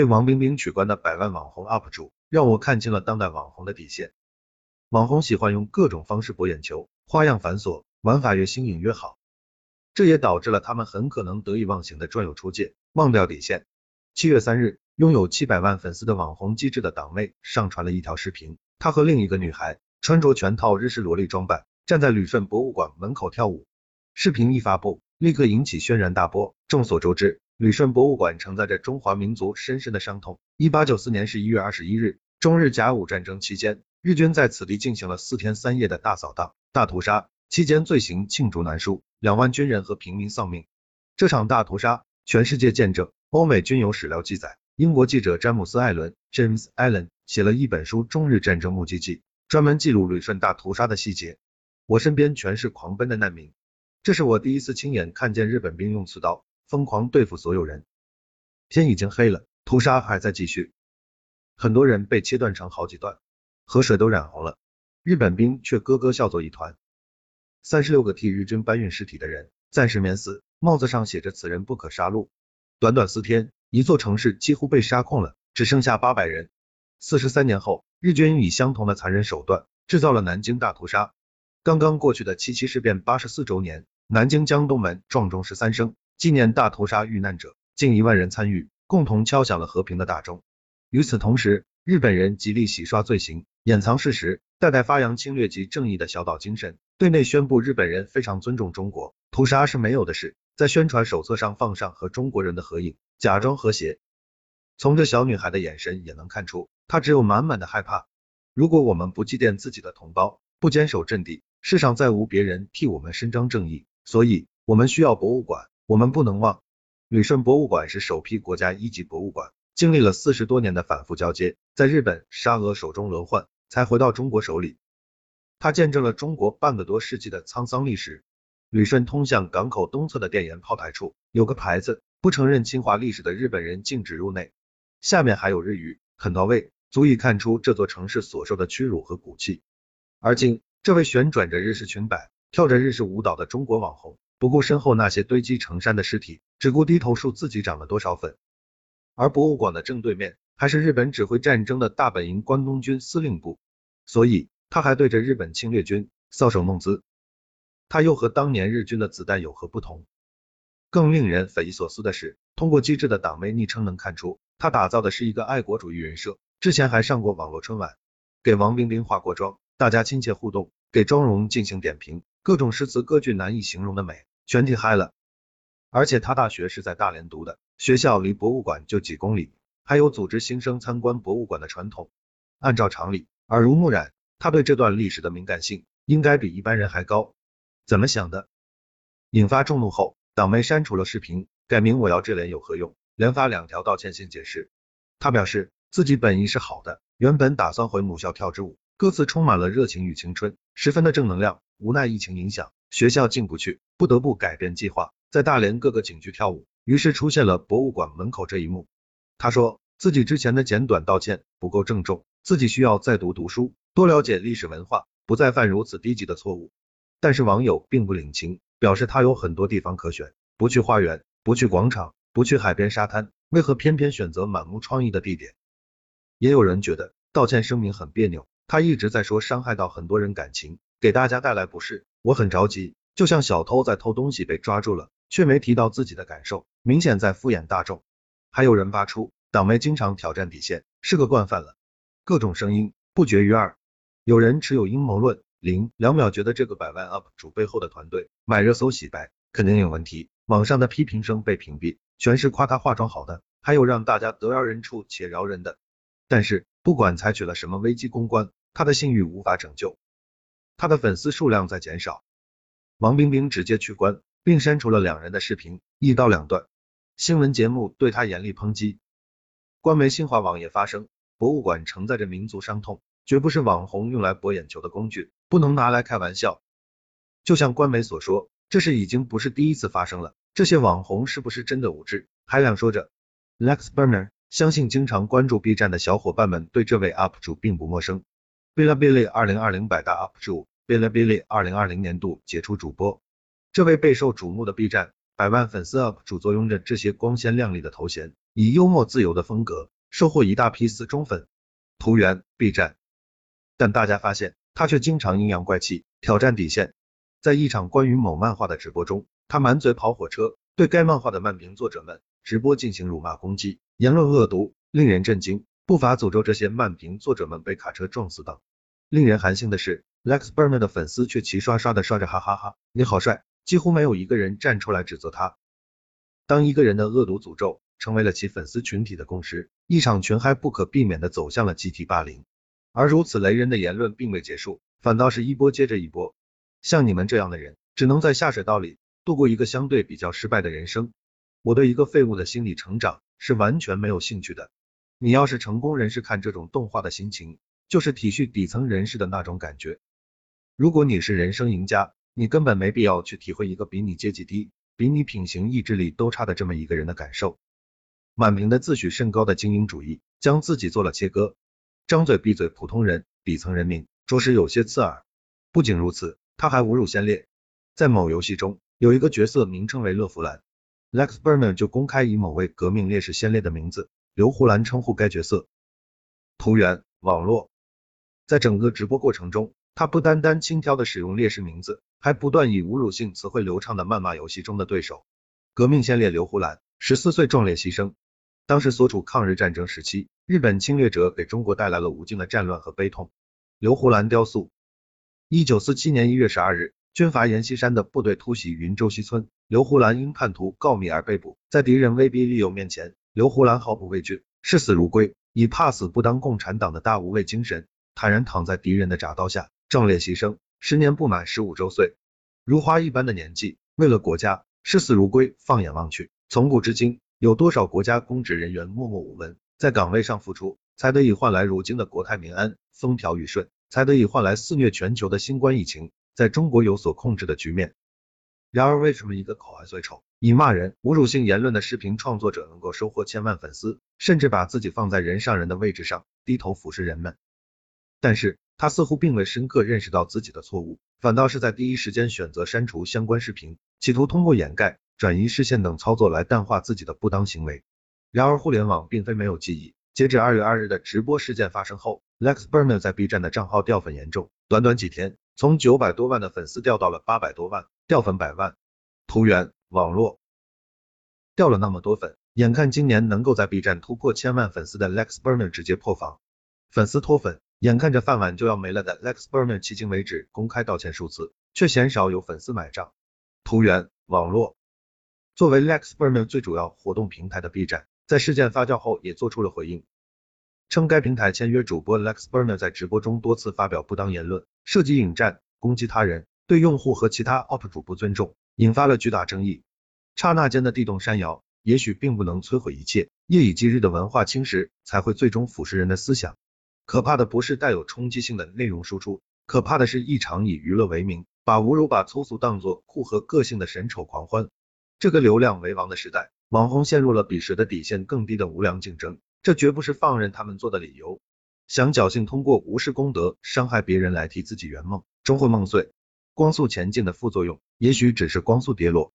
被王冰冰取关的百万网红 UP 主，让我看清了当代网红的底线。网红喜欢用各种方式博眼球，花样繁琐，玩法越新颖越好，这也导致了他们很可能得意忘形的专有出界，忘掉底线。七月三日，拥有七百万粉丝的网红机智的党妹上传了一条视频，她和另一个女孩穿着全套日式萝莉装扮，站在旅顺博物馆门口跳舞。视频一发布，立刻引起轩然大波。众所周知，旅顺博物馆承载着中华民族深深的伤痛。一八九四年十一月二十一日，中日甲午战争期间，日军在此地进行了四天三夜的大扫荡、大屠杀，期间罪行罄竹难书，两万军人和平民丧命。这场大屠杀，全世界见证，欧美均有史料记载。英国记者詹姆斯·艾伦 （James Allen） 写了一本书《中日战争目击记》，专门记录旅顺大屠杀的细节。我身边全是狂奔的难民。这是我第一次亲眼看见日本兵用刺刀疯狂对付所有人。天已经黑了，屠杀还在继续，很多人被切断成好几段，河水都染红了，日本兵却咯咯笑作一团。三十六个替日军搬运尸体的人暂时免死，帽子上写着“此人不可杀戮”。短短四天，一座城市几乎被杀空了，只剩下八百人。四十三年后，日军以相同的残忍手段制造了南京大屠杀。刚刚过去的七七事变八十四周年。南京江东门撞钟十三声，纪念大屠杀遇难者，近一万人参与，共同敲响了和平的大钟。与此同时，日本人极力洗刷罪行，掩藏事实，代代发扬侵略及正义的小岛精神，对内宣布日本人非常尊重中国，屠杀是没有的事，在宣传手册上放上和中国人的合影，假装和谐。从这小女孩的眼神也能看出，她只有满满的害怕。如果我们不祭奠自己的同胞，不坚守阵地，世上再无别人替我们伸张正义。所以，我们需要博物馆，我们不能忘。旅顺博物馆是首批国家一级博物馆，经历了四十多年的反复交接，在日本、沙俄手中轮换，才回到中国手里。它见证了中国半个多世纪的沧桑历史。旅顺通向港口东侧的电源炮台处有个牌子，不承认侵华历史的日本人禁止入内。下面还有日语，很到位，足以看出这座城市所受的屈辱和骨气。而今，这位旋转着日式裙摆。跳着日式舞蹈的中国网红，不顾身后那些堆积成山的尸体，只顾低头数自己涨了多少粉。而博物馆的正对面，还是日本指挥战争的大本营关东军司令部，所以他还对着日本侵略军搔首弄姿。他又和当年日军的子弹有何不同？更令人匪夷所思的是，通过机智的党妹昵称能看出，他打造的是一个爱国主义人设。之前还上过网络春晚，给王冰冰化过妆，大家亲切互动，给妆容进行点评。各种诗词歌句难以形容的美，全体嗨了。而且他大学是在大连读的，学校离博物馆就几公里，还有组织新生参观博物馆的传统。按照常理，耳濡目染，他对这段历史的敏感性应该比一般人还高。怎么想的？引发众怒后，党媒删除了视频，改名我要这脸有何用，连发两条道歉信解释。他表示自己本意是好的，原本打算回母校跳支舞，歌词充满了热情与青春，十分的正能量。无奈疫情影响，学校进不去，不得不改变计划，在大连各个景区跳舞。于是出现了博物馆门口这一幕。他说自己之前的简短道歉不够郑重，自己需要再读读书，多了解历史文化，不再犯如此低级的错误。但是网友并不领情，表示他有很多地方可选，不去花园，不去广场，不去海边沙滩，为何偏偏选择满目疮痍的地点？也有人觉得道歉声明很别扭，他一直在说伤害到很多人感情。给大家带来不适，我很着急，就像小偷在偷东西被抓住了，却没提到自己的感受，明显在敷衍大众。还有人扒出党媒经常挑战底线，是个惯犯了。各种声音不绝于耳，有人持有阴谋论，零两秒觉得这个百万 UP 主背后的团队买热搜洗白肯定有问题。网上的批评声被屏蔽，全是夸他化妆好的，还有让大家得饶人处且饶人的。但是不管采取了什么危机公关，他的信誉无法拯救。他的粉丝数量在减少，王冰冰直接取关并删除了两人的视频，一刀两断。新闻节目对他严厉抨击。官媒新华网也发声，博物馆承载着民族伤痛，绝不是网红用来博眼球的工具，不能拿来开玩笑。就像官媒所说，这是已经不是第一次发生了。这些网红是不是真的无知？海亮说着，Lex Burner 相信经常关注 B 站的小伙伴们对这位 UP 主并不陌生。Bilibili 二零二零百大 UP 主，Bilibili 二零二零年度杰出主播，这位备受瞩目的 B 站百万粉丝 UP 主坐拥着这些光鲜亮丽的头衔，以幽默自由的风格收获一大批死忠粉。图源：B 站。但大家发现他却经常阴阳怪气，挑战底线。在一场关于某漫画的直播中，他满嘴跑火车，对该漫画的漫评作者们直播进行辱骂攻击，言论恶毒，令人震惊。不乏诅咒这些漫评作者们被卡车撞死等。令人寒心的是，Lex Berman 的粉丝却齐刷刷的刷着哈哈哈，你好帅，几乎没有一个人站出来指责他。当一个人的恶毒诅咒成为了其粉丝群体的共识，一场群嗨不可避免的走向了集体霸凌。而如此雷人的言论并未结束，反倒是一波接着一波。像你们这样的人，只能在下水道里度过一个相对比较失败的人生。我对一个废物的心理成长是完全没有兴趣的。你要是成功人士看这种动画的心情，就是体恤底层人士的那种感觉。如果你是人生赢家，你根本没必要去体会一个比你阶级低。比你品行意志力都差的这么一个人的感受，满屏的自诩甚高的精英主义，将自己做了切割，张嘴闭嘴普通人、底层人民，着实有些刺耳。不仅如此，他还侮辱先烈。在某游戏中，有一个角色名称为乐福兰，Lex Burner 就公开以某位革命烈士先烈的名字刘胡兰称呼该角色。图源网络，在整个直播过程中，他不单单轻佻的使用烈士名字。还不断以侮辱性词汇流畅的谩骂游戏中的对手。革命先烈刘胡兰，十四岁壮烈牺牲。当时所处抗日战争时期，日本侵略者给中国带来了无尽的战乱和悲痛。刘胡兰雕塑。一九四七年一月十二日，军阀阎锡山的部队突袭云州西村，刘胡兰因叛徒告密而被捕。在敌人威逼利诱面前，刘胡兰毫不畏惧，视死如归，以怕死不当共产党的大无畏精神，坦然躺在敌人的铡刀下，壮烈牺牲。时年不满十五周岁，如花一般的年纪，为了国家视死如归。放眼望去，从古至今，有多少国家公职人员默默无闻，在岗位上付出，才得以换来如今的国泰民安、风调雨顺，才得以换来肆虐全球的新冠疫情在中国有所控制的局面。然而，为什么一个口岸最丑、以骂人、侮辱性言论的视频创作者能够收获千万粉丝，甚至把自己放在人上人的位置上，低头俯视人们？但是。他似乎并未深刻认识到自己的错误，反倒是在第一时间选择删除相关视频，企图通过掩盖、转移视线等操作来淡化自己的不当行为。然而，互联网并非没有记忆。截至二月二日的直播事件发生后，Lex Burner 在 B 站的账号掉粉严重，短短几天，从九百多万的粉丝掉到了八百多万，掉粉百万。图源网络掉了那么多粉，眼看今年能够在 B 站突破千万粉丝的 Lex Burner 直接破防，粉丝脱粉。眼看着饭碗就要没了的 Lex Burner，迄今为止公开道歉数次，却鲜少有粉丝买账。图源网络。作为 Lex Burner 最主要活动平台的 B 站，在事件发酵后也做出了回应，称该平台签约主播 Lex Burner 在直播中多次发表不当言论，涉及引战、攻击他人，对用户和其他 UP 主不尊重，引发了巨大争议。刹那间的地动山摇，也许并不能摧毁一切，夜以继日的文化侵蚀才会最终腐蚀人的思想。可怕的不是带有冲击性的内容输出，可怕的是一场以娱乐为名，把侮辱、把粗俗当作酷和个性的神丑狂欢。这个流量为王的时代，网红陷入了比谁的底线更低的无良竞争，这绝不是放任他们做的理由。想侥幸通过无视公德、伤害别人来替自己圆梦，终会梦碎。光速前进的副作用，也许只是光速跌落。